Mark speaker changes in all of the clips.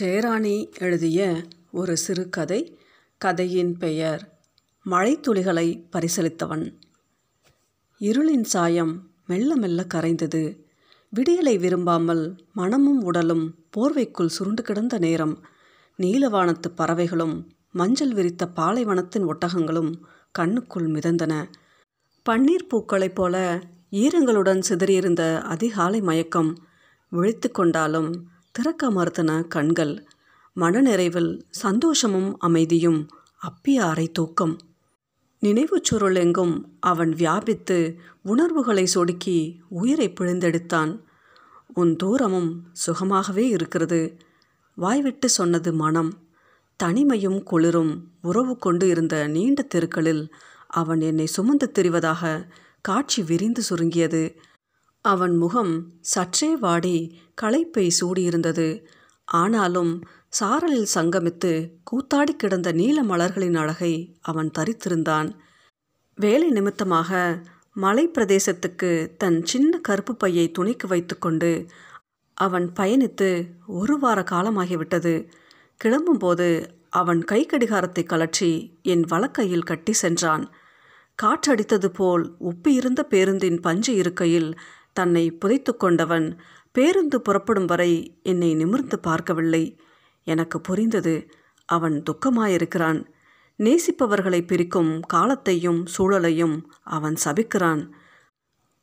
Speaker 1: ஜெயராணி எழுதிய ஒரு சிறுகதை கதையின் பெயர் மழைத்துளிகளை பரிசளித்தவன். இருளின் சாயம் மெல்ல மெல்ல கரைந்தது. விடியலை விரும்பாமல் மனமும் உடலும் போர்வைக்குள் சுருண்டு கிடந்த நேரம் நீலவானத்து பறவைகளும் மஞ்சள் விரித்த பாலைவனத்தின் ஒட்டகங்களும் கண்ணுக்குள் மிதந்தன. பன்னீர் பூக்களைப் போல ஈரங்களுடன் சிதறியிருந்த அதிகாலை மயக்கம் விழித்து கொண்டாலும் திறக்க மறுத்தன கண்கள். மனநிறைவில் சந்தோஷமும் அமைதியும் அப்பிய அறை தூக்கம். நினைவுச் சுருள் எங்கும் அவன் வியாபித்து உணர்வுகளை சொடுக்கி உயிரை பிழிந்தெடுத்தான். உன் தூரமும் சுகமாகவே இருக்கிறது. வாய்விட்டு சொன்னது மனம். தனிமையும் குளிரும் உறவு கொண்டு இருந்த நீண்ட தெருக்களில் அவன் என்னை சுமந்து திரிவதாக காட்சி விரிந்து சுருங்கியது. அவன் முகம் சற்றே வாடி களைப்பை சூடியிருந்தது. ஆனாலும் சாரலில் சங்கமித்து கூத்தாடி கிடந்த நீல மலர்களின் அழகை அவன் தரித்திருந்தான். வேலை நிமித்தமாக மலை பிரதேசத்துக்கு தன் சின்ன கருப்பு பையை துணிக்கு வைத்துக்கொண்டு அவன் பயணித்து ஒரு வார காலமாகிவிட்டது. கிளம்பும்போது அவன் கை கடிகாரத்தை கலற்றி என் வலக்கையில் கட்டி சென்றான். காற்றடித்தது போல் உப்பியிருந்த பேருந்தின் பஞ்சு இருக்கையில் தன்னை புதைத்து கொண்டவன். பேருந்து புறப்படும் வரை என்னை நிமிர்ந்து பார்க்கவில்லை. எனக்கு புரிந்தது அவன் துக்கமாயிருக்கிறான். நேசிப்பவர்களை பிரிக்கும் காலத்தையும் சூழலையும் அவன் சபிக்கிறான்.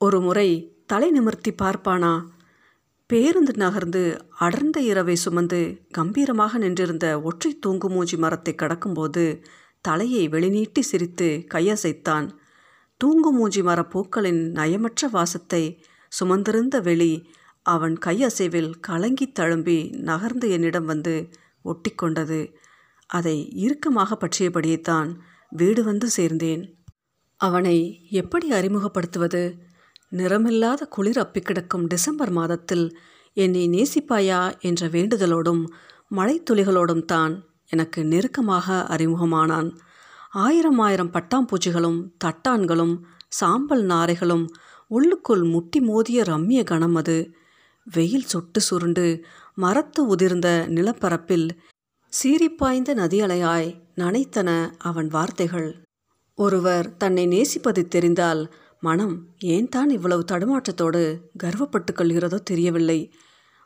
Speaker 1: ஒரு முறை தலை நிமிர்த்தி பார்ப்பானா? பேருந்து நகர்ந்து அடர்ந்த இரவை சுமந்து கம்பீரமாக நின்றிருந்த ஒற்றை தூங்குமூஞ்சி மரத்தை கடக்கும்போது தலையை வெளிநீட்டி சிரித்து கையசைத்தான். தூங்குமூஞ்சி மர பூக்களின் நயமற்ற வாசத்தை சுமந்திருந்த வெளி அவன் கையசைவில் கலங்கி தழும்பி நகர்ந்து என்னிடம் வந்து ஒட்டிக்கொண்டது. அதை இறுக்கமாக பற்றியபடியேத்தான் வீடு வந்து சேர்ந்தேன். அவனை எப்படி அறிமுகப்படுத்துவது? நிறமில்லாத குளிர் அப்பிக்கிடக்கும் டிசம்பர் மாதத்தில் என்னை நேசிப்பாயா என்ற வேண்டுதலோடும் மழைத்துளிகளோடும் தான் எனக்கு நெருக்கமாக அறிமுகமானான். ஆயிரம் ஆயிரம் பட்டாம்பூச்சிகளும் தட்டான்களும் சாம்பல் நாரைகளும் உள்ளுக்குள் முட்டி மோதிய ரம்மிய கணம் அது. வெயில் சொட்டு சுருண்டு மரத்து உதிர்ந்த நிலப்பரப்பில் சீரிப்பாய்ந்த நதியலையாய் நனைத்தன அவன் வார்த்தைகள். ஒருவர் தன்னை நேசிப்பது தெரிந்தால் மனம் ஏன் தான் இவ்வளவு தடுமாற்றத்தோடு கர்வப்பட்டு கொள்கிறதோ தெரியவில்லை.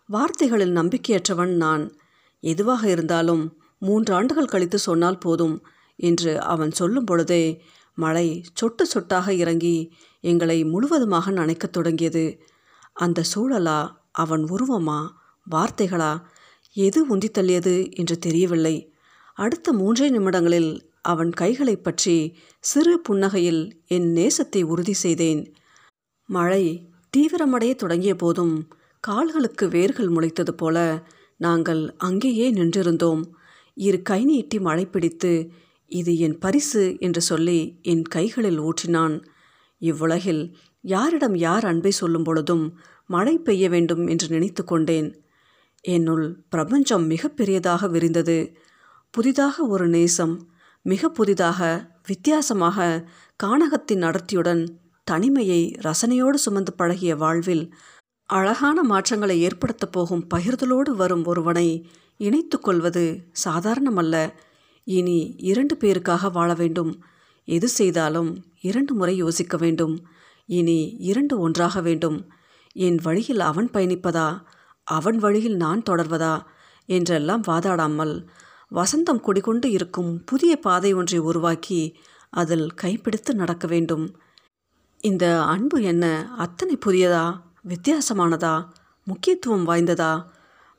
Speaker 1: வார்த்தைகளில் நம்பிக்கையற்றவன் நான். எதுவாக இருந்தாலும் மூன்று ஆண்டுகள் கழித்து சொன்னால் போதும் என்று அவன் சொல்லும் பொழுதே மழை சொட்டு சொட்டாக இறங்கி எங்களை முழுவதுமாக நனைக்கத் தொடங்கியது. அந்த சூழலா அவன் உருவமா வார்த்தைகளா எது உந்தி தள்ளியது என்று தெரியவில்லை. அடுத்த மூன்றே நிமிடங்களில் அவன் கைகளை பற்றி சிறு புன்னகையில் என் நேசத்தை உறுதி செய்தேன். மழை தீவிரமடைய தொடங்கிய போதும் கால்களுக்கு வேர்கள் முளைத்தது போல நாங்கள் அங்கேயே நின்றிருந்தோம். இரு கை நீட்டி மழை பிடித்து இது என் பரிசு என்று சொல்லி என் கைகளில் ஊற்றினான். இவ்வுலகில் யாரிடம் யார் அன்பை சொல்லும் பொழுதும் மழை பெய்ய வேண்டும் என்று நினைத்து கொண்டேன். என்னுள் பிரபஞ்சம் மிக பெரியதாக விரிந்தது. புதிதாக ஒரு நேசம் மிக புதிதாக வித்தியாசமாக கானகத்தின் அடர்த்தியுடன் தனிமையை ரசனையோடு சுமந்து பழகிய வாழ்வில் அழகான மாற்றங்களை ஏற்படுத்தப் போகும் பகிர்தலோடு வரும் ஒருவனை இணைத்து கொள்வது சாதாரணமல்ல. இனி இரண்டு பேருக்காக வாழ வேண்டும். எது செய்தாலும் இரண்டு முறை யோசிக்க வேண்டும். இனி இரண்டு ஒன்றாக வேண்டும். என் வழியில் அவன் பயணிப்பதா? அவன் வழியில் நான் தொடர்வதா? என்றெல்லாம் வாதாடாமல் வசந்தம் குடிகொண்டு இருக்கும் புதிய பாதை ஒன்றை உருவாக்கி அதில் கைப்பிடித்து நடக்க வேண்டும். இந்த அன்பு என்ன அத்தனை புதியதா? வித்தியாசமானதா? முக்கியத்துவம் வாய்ந்ததா?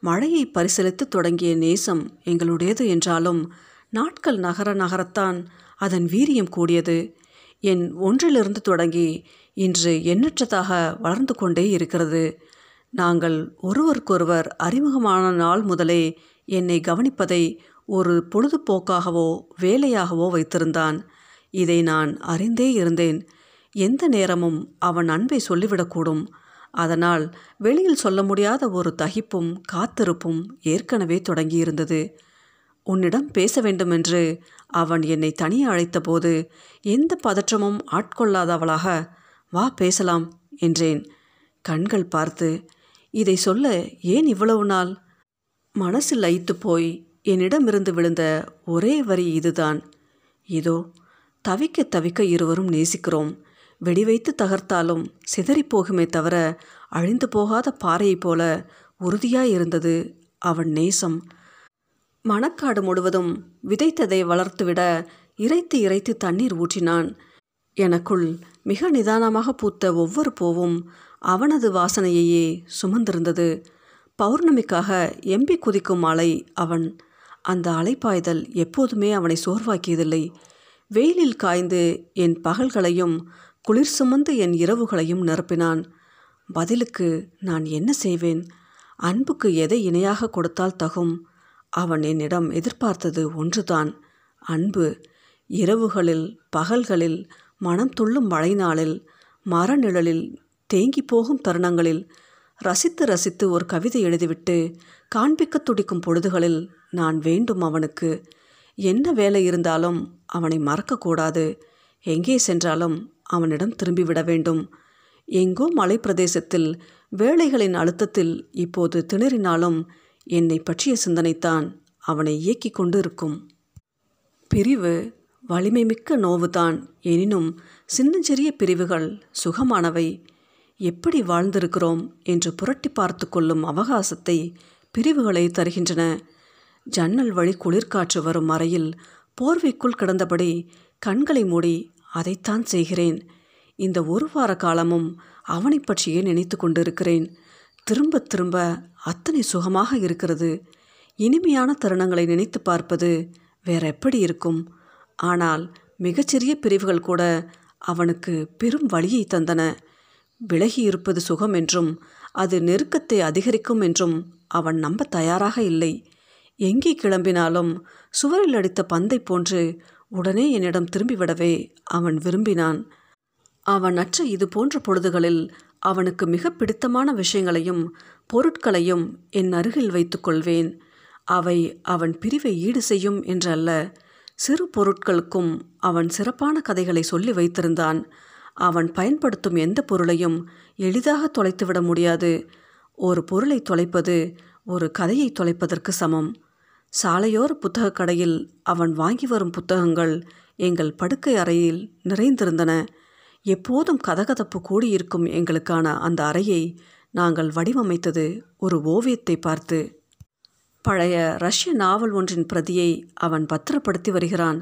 Speaker 1: மழையை பரிசீலித்து தொடங்கிய நேசம் எங்களுடையது என்றாலும் நாட்கள் நகர நகரத்தான் அதன் வீரியம் கூடியது. என் ஒன்றிலிருந்து தொடங்கி இன்று எண்ணற்றதாக வளர்ந்து கொண்டே இருக்கிறது. நாங்கள் ஒருவருக்கொருவர் அறிமுகமான நாள் முதலே என்னை கவனிப்பதை ஒரு பொழுதுபோக்காகவோ வேலையாகவோ வைத்திருந்தான். இதை நான் அறிந்தே இருந்தேன். எந்த நேரமும் அவன் அன்பை சொல்லிவிடக்கூடும். அதனால் வெளியில் சொல்ல முடியாத ஒரு தகிப்பும் காத்திருப்பும் ஏற்கனவே தொடங்கியிருந்தது. உன்னிடம் பேச வேண்டுமென்று அவன் என்னை தனியே அழைத்தபோது எந்த பதற்றமும் ஆட்கொள்ளாதவளாக வா பேசலாம் என்றேன். கண்கள் பார்த்து இதை சொல்ல ஏன் இவ்வளவு நாள்? மனசு லயித்து போய் என்னிடமிருந்து விழுந்த ஒரே வரி இதுதான். இதோ தவிக்க தவிக்க இருவரும் நேசிக்கிறோம். வெடி வைத்து தகர்த்தாலும் சிதறிப் போகுமே தவிர அழிந்து போகாத பாறையைப் போல உறுதியாய் இருந்தது அவன் நேசம். மணக்காடு முழுவதும் விதைத்ததை வளர்த்துவிட இறைத்து இறைத்து தண்ணீர் ஊற்றினான். எனக்குள் மிக நிதானமாக பூத்த ஒவ்வொரு பூவும் அவனது வாசனையையே சுமந்திருந்தது. பௌர்ணமிக்காக எம்பி குதிக்கும் அலை அவன் அந்த அலைப்பாய்தல் எப்போதுமே அவனை சோர்வாக்கியதில்லை. வெயிலில் காய்ந்து என் பகல்களையும் குளிர் சுமந்து என் இரவுகளையும் நிரப்பினான். பதிலுக்கு நான் என்ன செய்வேன்? அன்புக்கு எதை இணையாக கொடுத்தால் தகும்? அவன் என்னிடம் எதிர்பார்த்தது ஒன்றுதான். அன்பு இரவுகளில் பகல்களில் மனம் துள்ளும் மழை நாளில் மரநிழலில் தேங்கி போகும் தருணங்களில் ரசித்து ரசித்து ஒரு கவிதை எழுதிவிட்டு காண்பிக்க துடிக்கும் பொழுதுகளில் நான் வேண்டும் அவனுக்கு. என்ன வேலை இருந்தாலும் அவனை மறக்கக்கூடாது. எங்கே சென்றாலும் அவனிடம் திரும்பிவிட வேண்டும். எங்கோ மலைப்பிரதேசத்தில் வேலைகளின் அழுத்தத்தில் இப்போது திணறினாலும் என்னை பற்றிய சிந்தனைத்தான் அவனை இயக்கி கொண்டு இருக்கும் பிரிவு வலிமை மிக்க நோவுதான். எனினும் சின்னஞ்சிறிய பிரிவுகள் சுகமானவை. எப்படி வாழ்ந்திருக்கிறோம் என்று புரட்டி பார்த்து கொள்ளும் அவகாசத்தை பிரிவுகளை தருகின்றன. ஜன்னல் வழி குளிர்காற்று வரும் அறையில் போர்வைக்குள் கிடந்தபடி கண்களை மூடி அதைத்தான் செய்கிறேன். இந்த ஒரு வார காலமும் அவனை பற்றியே நினைத்து கொண்டிருக்கிறேன். திரும்ப திரும்ப அத்தனை சுகமாக இருக்கிறது. இனிமையான தருணங்களை நினைத்து பார்ப்பது வேற எப்படி இருக்கும்? ஆனால் மிகச்சிறிய பிரிவுகள் கூட அவனுக்கு பெரும் வழியை தந்தன. விலகி இருப்பது சுகம் என்றும் அது நெருக்கத்தை அதிகரிக்கும் என்றும் அவன் நம்ப தயாராக இல்லை. எங்கே கிளம்பினாலும் சுவரில் அடித்த பந்தை போன்று உடனே என்னிடம் திரும்பிவிடவே அவன் விரும்பினான். அவன் அற்ற இது போன்ற பொழுதுகளில் அவனுக்கு மிக பிடித்தமான விஷயங்களையும் பொருட்களையும் என் அருகில் வைத்துக்கொள்வேன் அவை அவன் பிரிவை ஈடு செய்யும் என்றல்ல. சிறு பொருட்களுக்கும் அவன் சிறப்பான கதைகளை சொல்லி வைத்திருந்தான். அவன் பயன்படுத்தும் எந்த பொருளையும் எளிதாக தொலைத்துவிட முடியாது. ஒரு பொருளை தொலைப்பது ஒரு கதையை தொலைப்பதற்கு சமம். சாலையோர புத்தகக் கடையில் அவன் வாங்கி வரும் புத்தகங்கள் எங்கள் படுக்கை அறையில் நிறைந்திருந்தன. எப்போதும் கதகதப்பு கூடியிருக்கும் எங்களுக்கான அந்த அறையை நாங்கள் வடிவமைத்தது ஒரு ஓவியத்தை பார்த்து பழைய ரஷ்ய நாவல் ஒன்றின் பிரதியை அவன் பத்திரப்படுத்தி வருகிறான்.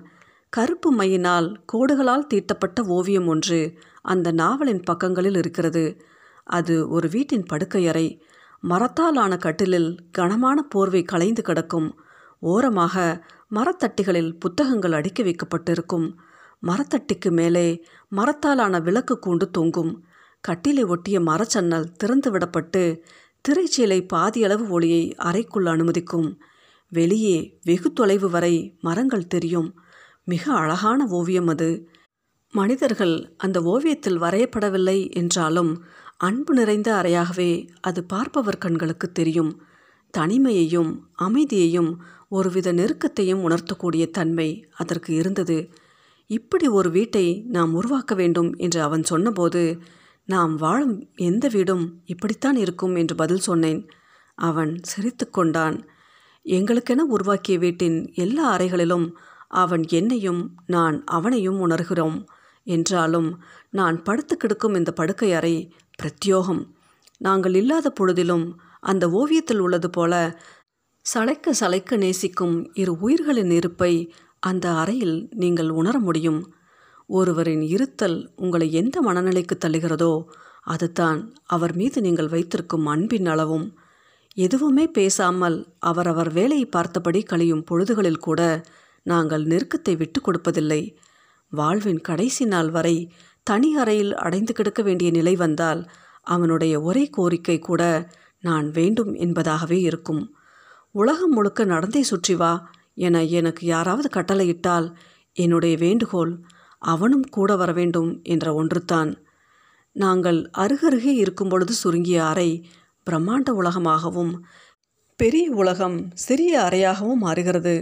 Speaker 1: கருப்பு மையினால் கோடுகளால் தீட்டப்பட்ட ஓவியம் ஒன்று அந்த நாவலின் பக்கங்களில் இருக்கிறது. அது ஒரு வீட்டின் படுக்கையறை மரத்தால் ஆன கட்டிலில் கனமான போர்வை களைந்து கிடக்கும். ஓரமாக மரத்தட்டிகளில் புத்தகங்கள் அடுக்கி வைக்கப்பட்டிருக்கும். மரத்தட்டிக்கு மேலே மரத்தாலான விளக்கு கூண்டு தொங்கும். கட்டிலை ஒட்டிய மரச்சன்னல் திறந்து விடப்பட்டு திரைச்சீலை பாதியளவு ஒளியை அறைக்குள் அனுமதிக்கும். வெளியே வெகு தொலைவு வரை மரங்கள் தெரியும். மிக அழகான ஓவியம் அது. மனிதர்கள் அந்த ஓவியத்தில் வரையப்படவில்லை என்றாலும் அன்பு நிறைந்த அறையாகவே அது பார்ப்பவர் கண்களுக்கு தெரியும். தனிமையையும் அமைதியையும் ஒருவித நெருக்கத்தையும் உணர்த்தக்கூடிய தன்மை அதற்கு இருந்தது. இப்படி ஒரு வீட்டை நாம் உருவாக்க வேண்டும் என்று அவன் சொன்னபோது நாம் வாழும் எந்த வீடும் இப்படித்தான் இருக்கும் என்று பதில் சொன்னேன். அவன் சிரித்து கொண்டான். எங்களுக்கென உருவாக்கிய வீட்டின் எல்லா அறைகளிலும் அவன் என்னையும் நான் அவனையும் உணர்கிறோம். என்றாலும் நான் படுத்து கிடக்கும் இந்த படுக்கை அறை பிரத்யோகம். நாங்கள் இல்லாத பொழுதிலும் அந்த ஓவியத்தில் உள்ளது போல சளைக்க சளைக்க நேசிக்கும் இரு உயிர்களின் இருப்பை அந்த அறையில் நீங்கள் உணர முடியும். ஒருவரின் இருத்தல் உங்களை எந்த மனநிலைக்கு தள்ளுகிறதோ அதுதான் அவர் மீது நீங்கள் வைத்திருக்கும் அன்பின் அளவும். எதுவுமே பேசாமல் அவரவர் வேலையை பார்த்தபடி கழியும் பொழுதுகளில் கூட நாங்கள் நெருக்கத்தை விட்டு கொடுப்பதில்லை. வாழ்வின் கடைசி நாள் வரை தனி அறையில் அடைந்து கிடக்க வேண்டிய நிலை வந்தால் அவனுடைய ஒரே கோரிக்கை கூட நான் வேண்டும் என்பதாகவே இருக்கும். உலகம் முழுக்க நடந்தே சுற்றி வா என எனக்கு யாராவது கட்டளையிட்டால் என்னுடைய வேண்டுகோள் அவனும் கூட வர வேண்டும் என்ற ஒன்றுதான். நாங்கள் அருகருகே இருக்கும் பொழுது சுருங்கிய அறை பிரம்மாண்ட உலகமாகவும் பெரிய உலகம் சிறிய அறையாகவும் மாறுகிறது.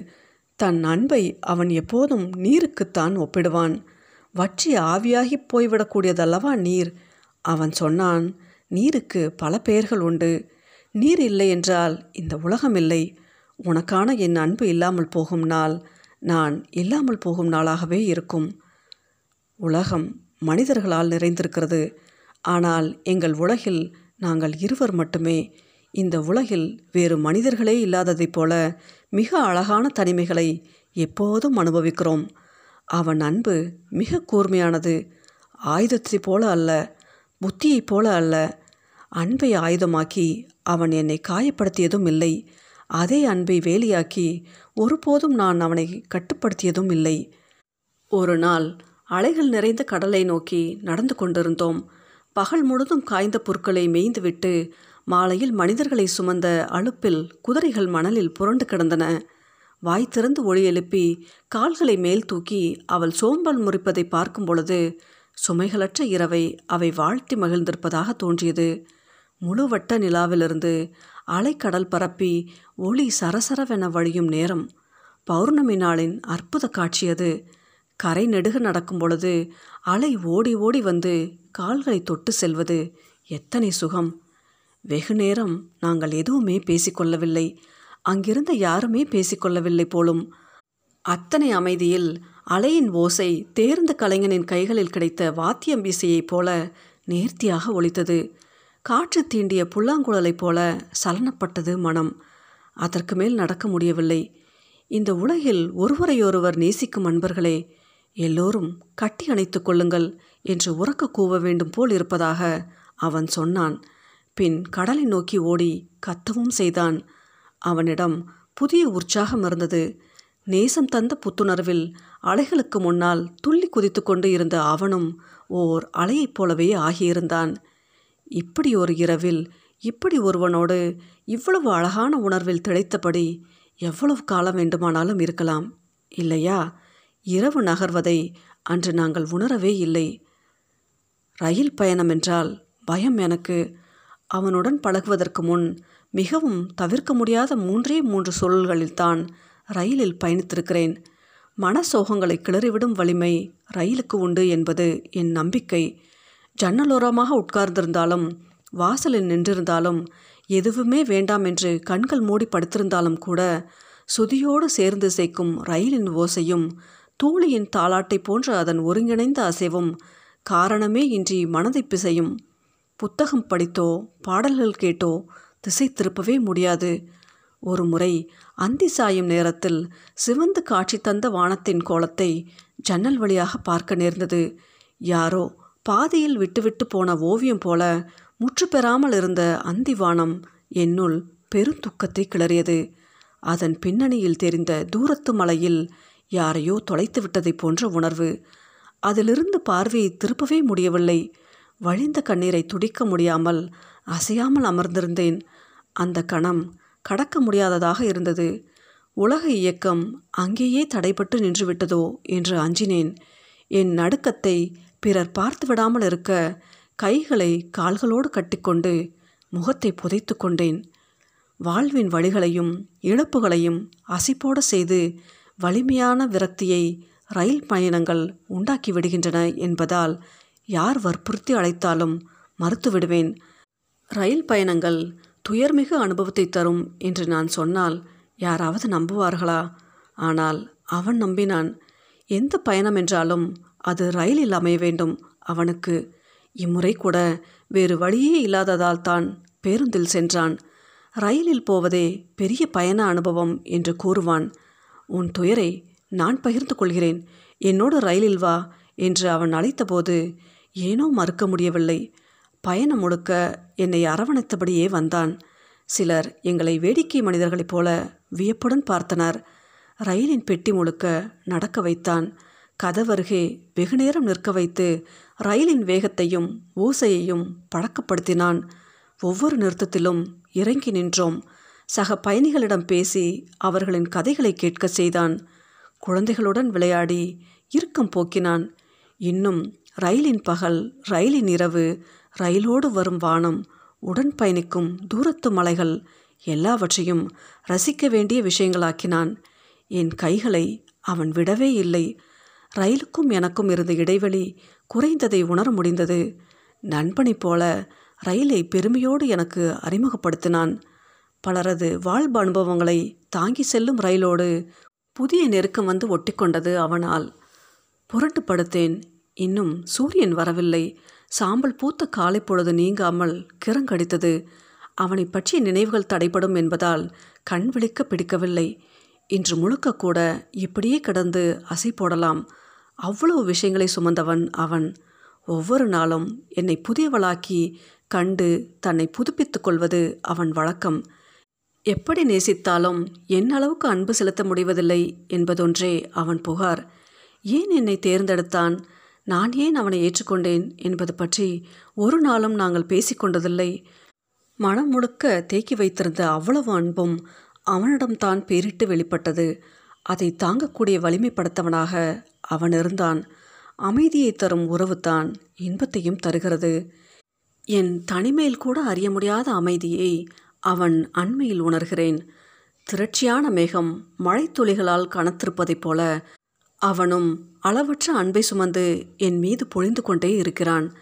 Speaker 1: தன் அன்பை அவன் எப்போதும் நீருக்குத்தான் ஒப்பிடுவான். வற்றி ஆவியாகி போய்விடக்கூடியதல்லவா நீர்? அவன் சொன்னான் நீருக்கு பல பெயர்கள் உண்டு. நீர் இல்லை என்றால் இந்த உலகம் இல்லை உனக்கான என் அன்பு இல்லாமல் போகும் நாள் நான் இல்லாமல் போகும் நாளாகவே இருக்கும். உலகம் மனிதர்களால் நிறைந்திருக்கிறது. ஆனால் எங்கள் உலகில் நாங்கள் இருவர் மட்டுமே. இந்த உலகில் வேறு மனிதர்களே இல்லாததைப் போல மிக அழகான தனிமைகளை எப்போதும் அனுபவிக்கிறோம். அவன் அன்பு மிக கூர்மையானது. ஆயுதத்தைப் போல அல்ல புத்தியைப் போல அல்ல. அன்பை ஆயுதமாக்கி அவன் என்னை காயப்படுத்தியதும் இல்லை. அதே அன்பை வேலியாக்கி ஒருபோதும் நான் அவனை கட்டுப்படுத்தியதும் இல்லை. ஒரு நாள் அலைகள் நிறைந்த கடலை நோக்கி நடந்து கொண்டிருந்தோம். பகல் முழுதும் காய்ந்த புற்களை மேய்ந்துவிட்டு மாலையில் மனிதர்களை சுமந்த அலுப்பில் குதிரைகள் மணலில் புரண்டு கிடந்தன. வாய் திறந்து ஒளி எழுப்பி கால்களை மேல் தூக்கி அவள் சோம்பல் முறிப்பதை பார்க்கும் பொழுது சுமைகளற்ற இரவை அவை வாழ்த்தி மகிழ்ந்திருப்பதாக தோன்றியது. முழுவட்ட நிலாவிலிருந்து அலைக்கடல் பரப்பி ஒளி சரசரவென வழியும் நேரம். பௌர்ணமி நாளின் அற்புத காட்சி அது. கரை நெடுக நடக்கும் பொழுது அலை ஓடி ஓடி வந்து கால்களை தொட்டு செல்வது எத்தனை சுகம். வெகு நேரம் நாங்கள் எதுவுமே பேசிக்கொள்ளவில்லை அங்கிருந்த யாருமே பேசிக்கொள்ளவில்லை போலும். அத்தனை அமைதியில் அலையின் ஓசை தேர்ந்த கலைஞனின் கைகளில் கிடைத்த வாத்தியம் வீசையைப் போல நேர்த்தியாக ஒலித்தது. காற்று தீண்டிய புல்லாங்குழலைப் போல சலனப்பட்டது மனம். அதற்கு மேல் நடக்க முடியவில்லை. இந்த உலகில் ஒருவரையொருவர் நேசிக்கும் அன்பர்களே எல்லோரும் கட்டி அணைத்து கொள்ளுங்கள் என்று உறக்க கூவ வேண்டும் போல் இருப்பதாக அவன் சொன்னான். பின் கடலை நோக்கி ஓடி கத்தவும் செய்தான். அவனிடம் புதிய உற்சாகம் இருந்தது. நேசம் தந்த புத்துணர்வில் அலைகளுக்கு முன்னால் துள்ளி குதித்து கொண்டு இருந்த அவனும் ஓர் அலையைப் போலவே ஆகியிருந்தான். இப்படி ஒரு இரவில் இப்படி ஒருவனோடு இவ்வளவு அழகான உணர்வில் திளைத்தபடி எவ்வளவு காலம் வேண்டுமானாலும் இருக்கலாம். இல்லையா? இரவு நகர்வதை அன்று நாங்கள் உணரவே இல்லை. ரயில் பயணம் என்றால் பயம் எனக்கு. அவனுடன் பழகுவதற்கு முன் மிகவும் தவிர்க்க முடியாத மூன்றே மூன்று சூழல்களில்தான் ரயிலில் பயணித்திருக்கிறேன். மன சோகங்களை கிளறிவிடும் வலிமை ரயிலுக்கு உண்டு என்பது என் நம்பிக்கை. ஜன்னலோரமாக உட்கார்ந்திருந்தாலும் வாசலில் நின்றிருந்தாலும் எதுவுமே வேண்டாம் என்று கண்கள் மூடி படுத்திருந்தாலும் கூட சுதியோடு சேர்ந்து சேர்க்கும் ரயிலின் ஓசையும் தூளியின் தாளாட்டை போன்ற அதன் ஒருங்கிணைந்த அசைவும் காரணமே இன்றி மனதை பிசையும். புத்தகம் படித்தோ பாடல்கள் கேட்டோ திசை திருப்பவே முடியாது. ஒரு முறை அந்தி சாயும் நேரத்தில் சிவந்து காட்சி தந்த வானத்தின் கோலத்தை ஜன்னல் வழியாக பார்க்க நேர்ந்தது. யாரோ பாதியில் விட்டுவிட்டு போன ஓவியம் போல முற்று பெறாமல் இருந்த அந்திவானம் என்னுள் பெருந்துக்கத்தை கிளறியது. அதன் பின்னணியில் தெரிந்த தூரத்து மலையில் யாரையோ தொலைத்து விட்டதைப் போன்ற உணர்வு. அதிலிருந்து பார்வையை திருப்பவே முடியவில்லை. வழிந்த கண்ணீரை துடிக்க முடியாமல் அசையாமல் அமர்ந்திருந்தேன். அந்த கணம் கடக்க முடியாததாக இருந்தது. உலக இயக்கம் அங்கேயே தடைப்பட்டு நின்றுவிட்டதோ என்று அஞ்சினேன். என் நடுக்கத்தை பிறர் பார்த்து விடாமல் இருக்க கைகளை கால்களோடு கட்டிக்கொண்டு முகத்தை புதைத்து கொண்டேன். வாழ்வின் வழிகளையும் இழப்புகளையும் அசிப்போடு செய்து வலிமையான விரக்தியை ரயில் பயணங்கள் உண்டாக்கி விடுகின்றன என்பதால் யார் வற்புறுத்தி அழைத்தாலும் மறுத்துவிடுவேன் ரயில் பயணங்கள் துயர்மிகு அனுபவத்தை தரும் என்று நான் சொன்னால் யாராவது நம்புவார்களா? ஆனால் அவன் நம்பினான். எந்த பயணம் என்றாலும் அது ரயிலில் அமைய வேண்டும். அவனுக்கு இம்முறை கூட வேறு வழியே இல்லாததால் தான் பேருந்தில் சென்றான். ரயிலில் போவதே பெரிய பயண அனுபவம் என்று கூறுவான். உன் துயரை நான் பகிர்ந்து கொள்கிறேன். என்னோடு ரயிலில் வா என்று அவன் அழைத்தபோது ஏனோ மறுக்க முடியவில்லை. பயணம் முழுக்க என்னை அரவணைத்தபடியே வந்தான். சிலர் எங்களை வேடிக்கை மனிதர்களைப் போல வியப்புடன் பார்த்தனர். ரயிலின் பெட்டி முழுக்க நடக்க வைத்தான். கதவருகே வெகுநேரம் நிற்க வைத்து ரயிலின் வேகத்தையும் ஓசையையும் பழக்கப்படுத்தினான். ஒவ்வொரு நிறுத்தத்திலும் இறங்கி நின்றோம். சக பயணிகளிடம் பேசி அவர்களின் கதைகளை கேட்க செய்தான். குழந்தைகளுடன் விளையாடி இறுக்கம் போக்கினான். இன்னும் ரயிலின் பகல் ரயிலின் இரவு ரயிலோடு வரும் வானம் உடன் பயணிக்கும் தூரத்து மலைகள் எல்லாவற்றையும் ரசிக்க வேண்டிய விஷயங்களாக்கினான். என் கைகளை அவன் விடவே இல்லை. ரயிலுக்கும் எனக்கும் இருந்த இடைவெளி குறைந்ததை உணர முடிந்தது. நண்பனைப் போல ரயிலை பெருமையோடு எனக்கு அறிமுகப்படுத்தினான். பலரது வாழ்வு அனுபவங்களை தாங்கி செல்லும் ரயிலோடு புதிய நெருக்கம் வந்து ஒட்டிக்கொண்டது அவனால். புரண்டு படுத்தேன் இன்னும் சூரியன் வரவில்லை. சாம்பல் பூத்த காலை பொழுது நீங்காமல் கிறங்கடித்தது. அவனை பற்றிய நினைவுகள் தடைப்படும் என்பதால் கண் விழிக்க பிடிக்கவில்லை. இன்று முழுக்க கூட இப்படியே கிடந்து அசை போடலாம். அவ்வளவு விஷயங்களை சுமந்தவன் அவன். ஒவ்வொரு நாளும் என்னை புதியவளாக்கி கண்டு தன்னை புதுப்பித்துக் கொள்வது அவன் வழக்கம். எப்படி நேசித்தாலும் என் அளவுக்கு அன்பு செலுத்த முடிவதில்லை என்பதொன்றே அவன் புகார். ஏன் என்னை தேர்ந்தெடுத்தான்? நான் ஏன் அவனை ஏற்றுக்கொண்டேன் என்பது பற்றி ஒரு நாளும் நாங்கள் பேசிக்கொண்டதில்லை மனம் முழுக்க தேக்கி வைத்திருந்த அவ்வளவு அன்பும் அவனிடம்தான் பேரிட்டு வெளிப்பட்டது. அதை தாங்கக்கூடிய வலிமைப்படுத்தவனாக அவன் இருந்தான். அமைதியை தரும் உறவுதான் இன்பத்தையும் தருகிறது. என் தனிமையில் கூட அறிய முடியாத அமைதியை அவன் அண்மையில் உணர்கிறேன். திரட்சியான மேகம் மழைத்துளிகளால் கனத்திருப்பதைப் போல அவனும் அளவற்ற அன்பை சுமந்து என் மீது பொழிந்து கொண்டே இருக்கிறான்.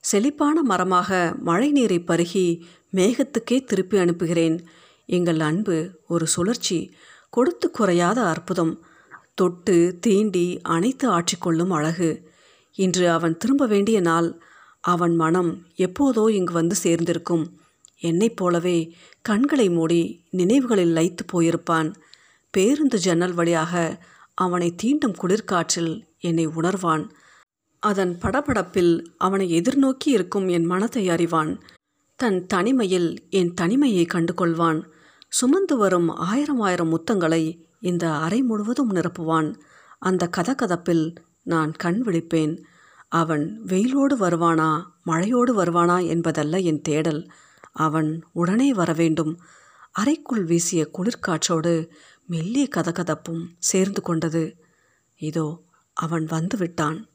Speaker 1: செழிப்பான மரமாக மழை நீரை பருகி மேகத்துக்கே திருப்பி அனுப்புகிறேன். எங்கள் அன்பு ஒரு சுழற்சி. கொடுத்து குறையாத அற்புதம். தொட்டு தீண்டி அனைத்து ஆட்சி ஆற்றிக்கொள்ளும் அழகு. இன்று அவன் திரும்ப வேண்டிய நாள். அவன் மனம் எப்போதோ இங்கு வந்து சேர்ந்திருக்கும். என்னைப் போலவே கண்களை மூடி நினைவுகளில் லைத்து போயிருப்பான். பேருந்து ஜன்னல் வழியாக அவனை தீண்டும் குளிர்காற்றில் என்னை உணர்வான். அதன் படபடப்பில் அவனை எதிர்நோக்கி இருக்கும் என் மனத்தை அறிவான். தன் தனிமையில் என் தனிமையை கண்டு கொள்வான் சுமந்து வரும் ஆயிரம் ஆயிரம் முத்தங்களை இந்த அறை முழுவதும் நிரப்புவான். அந்த கதகதப்பில் நான் கண் விழிப்பேன். அவன் வெயிலோடு வருவானா மழையோடு வருவானா என்பதல்ல என் தேடல். அவன் உடனே வர வேண்டும். அறைக்குள் வீசிய குளிர்காற்றோடு மெல்லிய கதகதப்பும் சேர்ந்து கொண்டது. இதோ அவன் வந்துவிட்டான்.